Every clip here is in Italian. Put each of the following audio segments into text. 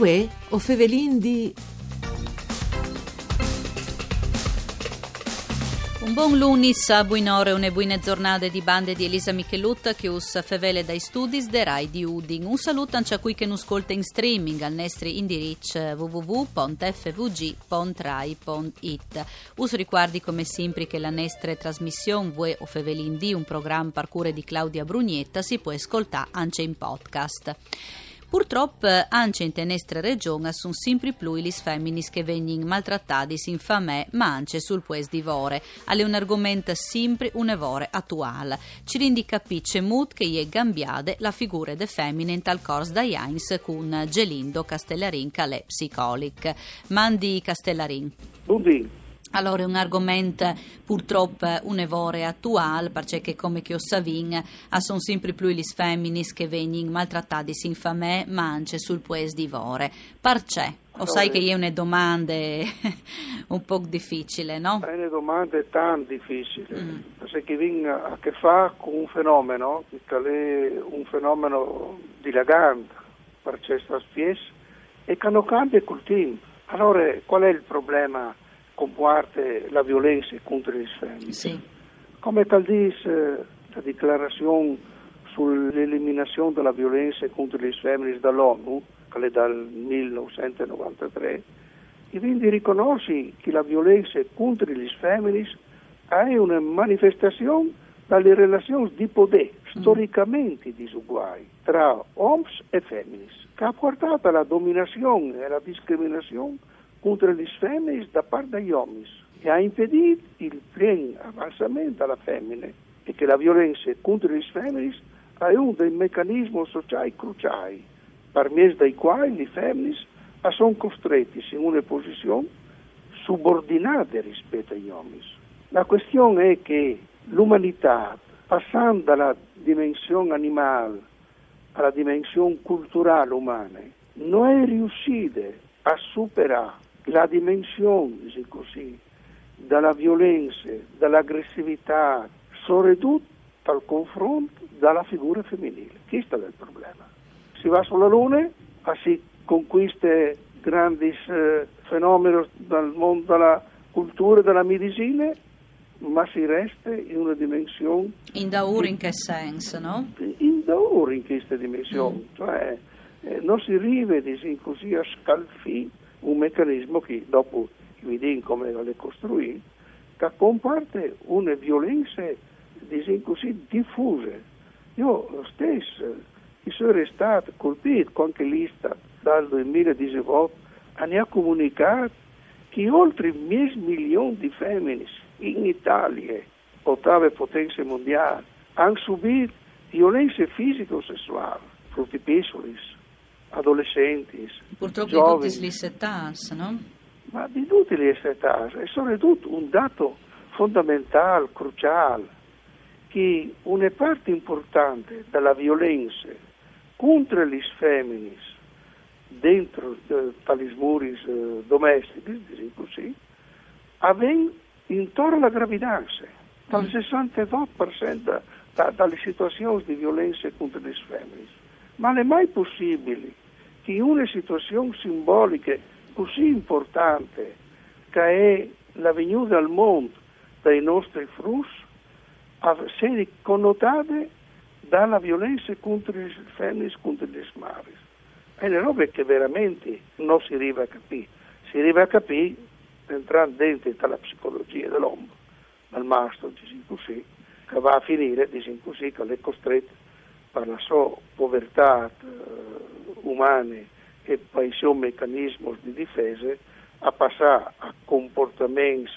Uè, o fevelin di... Un buon lunis, a buonore, une buone giornate di bande di Elisa Michelutta che us fevele dai studi de Rai di Udin. Un saluto anche a cui che nos ascolta in streaming al nostro indirizzo www.fvg.rai.it. Us ricordi come sempre che la nostra trasmissione Vue o Fevelin di un programma parcure di Claudia Brugnetta si può ascoltare anche in podcast. Purtroppo anche in tenestre regione sono sempre più le femminis che vengono maltrattati in famè ma anche sul pues divore. Alle un argomento sempre un evore attuale. Ci rindi capisce mood che è cambiate la figura de femmine in tal corso da Jains con Gelindo Castellarin calè psicolic. Mandi Castellarin. Buondì. Allora è un argomento purtroppo un'evore attuale perché come che ho savin sono sempre più le femmine che vengono maltrattate in famè ma anche sul pues divore. Perché? O sai che ho una domanda un po' difficile, no? È una domanda tanto difficile, mm. perché viene a che fa con un fenomeno che è un fenomeno dilagante, perché sta spesso e che non cambia col tempo. Allora qual è il problema? Comporta la violenza contro le femmine. Sì. Come tal dice la dichiarazione sull'eliminazione della violenza contro le femmine dall'ONU, che è dal 1993, e quindi riconosce che la violenza contro le femmine è una manifestazione dalle relazioni di potere mm. storicamente disuguali tra uomini e femmine, che ha portato alla dominazione e alla discriminazione contro le femmine da parte degli uomini e ha impedito il pieno avanzamento alla femmina e che la violenza contro le femmine è uno dei meccanismi sociali cruciali per mezzo dei quali le femmine sono costrette in una posizione subordinata rispetto agli uomini. La questione è che l'umanità, passando dalla dimensione animale alla dimensione culturale umana, non è riuscita a superare la dimensione, così, dalla violenza, dall'aggressività, soprattutto dal confronto dalla figura femminile. Questo è il problema. Si va sulla Luna, si conquista grandi eh, fenomeni dal mondo della cultura e della medicina, ma si resta in una dimensione... In daur in che senso, no? In daur in questa dimensione, mm. cioè eh, non si arriva così a scalfire un meccanismo che dopo vi dico come le costruì, che comporta una violenza diciamo così diffusa. Io stesso, sono stato colpito anche lista dal 2018, ha comunicato che oltre 10 milioni di femmine in Italia, ottava potenza mondiale, hanno subito violenza fisico-sessuale, frutti piccoli, adolescenti, Purtroppo giovani. tutte le età, no? Ma di tutte le età, e soprattutto un dato fondamentale, cruciale, che una parte importante della violenza contro le femmine dentro eh, tali muri eh, domestici, diciamo così, avviene intorno alla gravidanza, dal 62% mm. da, dalle situazioni di violenza contro le femmine. Ma non è mai possibile in una situazione simbolica così importante che è la venuta al mondo dei nostri frutti sia connotata dalla violenza contro le femmine e contro le madri. È una roba che veramente non si arriva a capire. Si arriva a capire entrando dentro dalla psicologia dell'uomo, dal mastro, diciamo così, che va a finire, diciamo così, che è costretto per la sua povertà eh, umana e per i suoi meccanismi di difesa a passare a comportamenti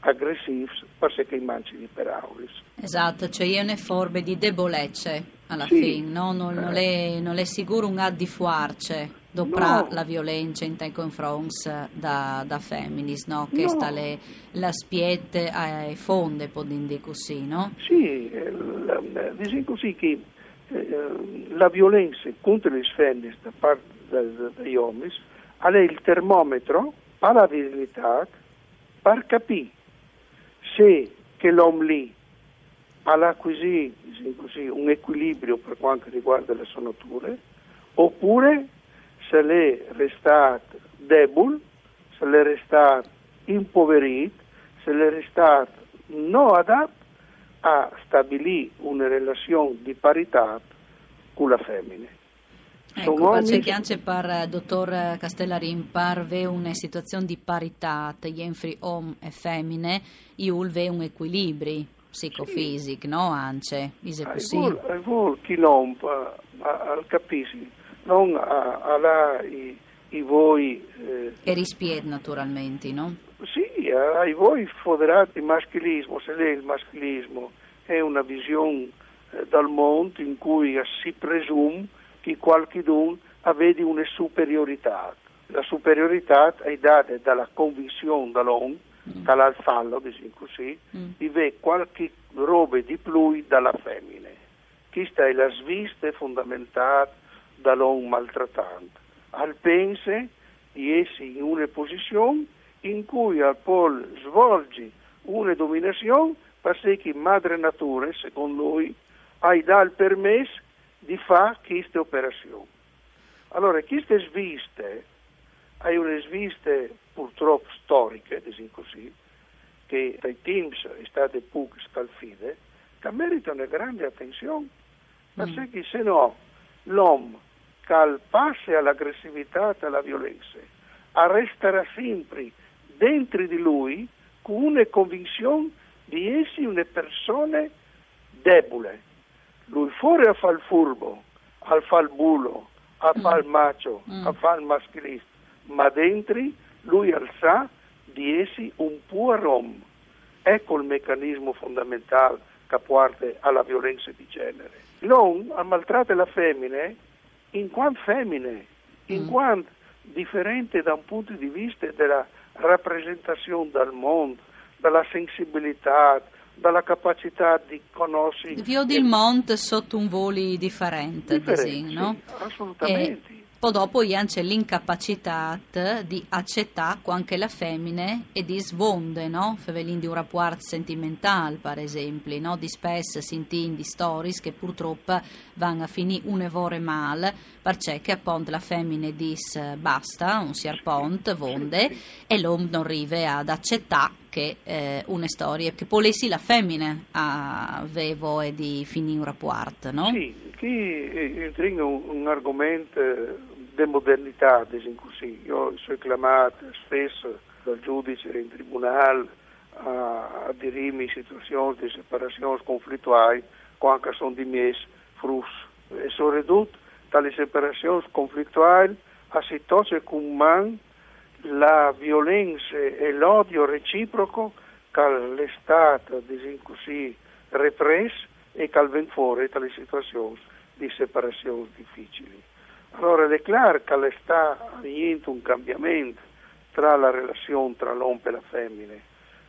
aggressivi perché i manci di perauris. Esatto, cioè è una forma di debolezza alla Sì. fine, no? non, non, è, non è sicuro un ad di fuarce dopo No. la violenza in te confronti da, da femminis, no? Che No. sta le, la spiette ai fonde, può dire così, no? Sì, eh, diciamo così che eh, la violenza contro le femmine da parte de- degli uomini è il termometro alla virilità per capire se che l'uomo lì ha acquisito diciamo un equilibrio per quanto riguarda le sue nature oppure se l'è restato debole, se l'è restato impoverito, se l'è restato non adatto a stabilire una relazione di parità con la femmina. Ecco, che anche per eh, dottor Castellarin parve una situazione di parità tra uomini e femmine, vedo un equilibrio psicofisico, sì. no? Anche, è così. E vuol chi non capisci, non ha i, i voi... Eh, e rispied naturalmente, no? Sì, ai voi foderati maschilismo, se lei il maschilismo è una visione eh, dal mondo in cui si presume che qualcuno aveva una superiorità. La superiorità è data dalla convinzione dall'uomo, mm. dall'alfallo, diciamo così, mm. di avere qualche roba di più dalla femmina. Questa è la svista fondamentale dall'uomo maltrattante. Al pensa di essere in una posizione in cui al può svolge una dominazione perché madre natura, secondo lui, ha dato il permesso di fare queste operazioni. Allora, queste sviste, hai una sviste purtroppo storiche, diciamo così, che dai teams è state poco scalfite, che meritano grande attenzione, perché mm. se no l'uomo che passa all'aggressività e alla violenza arresterà sempre dentro di lui con una convinzione di essere una persona debole, lui fuori a fare il furbo, a fare il bulo, a mm. fare il macio, mm. a fare il maschilista, ma dentro lui alza di essi un po' a rom. Ecco il meccanismo fondamentale che porta alla violenza di genere. L'uomo ha maltrattato la femmina in quanto femmine, in mm. quanto differente da un punto di vista della rappresentazione del mondo, della sensibilità, dalla capacità di conoscere. Vio del Monte sotto un voli differente, differente no? sì, assolutamente. E poi dopo c'è l'incapacità di accettare anche la femmina e di svonde, no? Fevelin di un rapporto sentimentale, per esempio, no? Di spesso senti di stories che purtroppo vanno a finire un evore male, perché appunto la femmina dice basta, non si vonde, e l'uomo non arriva ad accettare che eh, una storia che polessi la femmina avevo e di finire un rapporto, no? Sì, qui entra un, un argomento di modernità, diciamo così. Io sono chiamato spesso dal giudice in tribunale a, a dirimi situazioni di separazione conflittuali quando sono miei frus. E ridotto dalle separazioni conflittuali a situazioni come la violenza e l'odio reciproco che l'Estato, diciamo così, represso e che viene fuori dalle situazioni di separazione difficili. Allora è che sta avvenendo un cambiamento tra la relazione tra l'uomo e la femmina.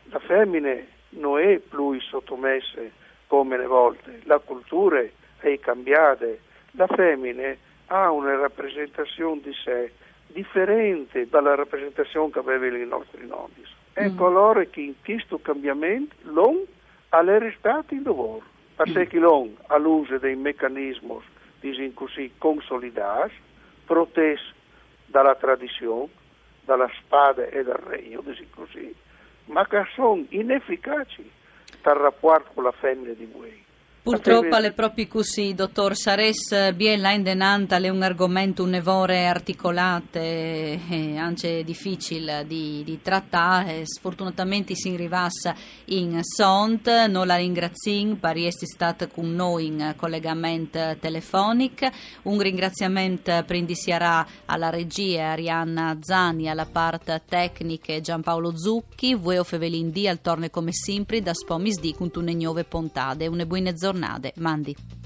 La femmina non è più sottomessa come le volte, la cultura è cambiata, la femmina ha una rappresentazione di sé differente dalla rappresentazione che avevano i nostri nonni. Ecco mm. allora che in questo cambiamento l'uomo ha restato in lavoro, perché mm. l'uomo ha l'uso dei meccanismi diciamo così, consolidati, protesi dalla tradizione, dalla spada e dal regno, diciamo così, ma che sono inefficaci dal rapporto con la femmina di voi. Purtroppo alle proprie così, dottor Sares, biella in denanta è un argomento un nevore articolato e anche difficile di, di trattare. Sfortunatamente si rivassa in sont, non la ringrazio per essere stata con noi in collegamento telefonico. Un ringraziamento prendisiarà alla regia Arianna Zani, alla parte tecnica Giampaolo Zucchi, voi o Fevelin D al torne come sempre da Spomis di con tutte nuove puntate. Una buona giornata giornate. Mandi.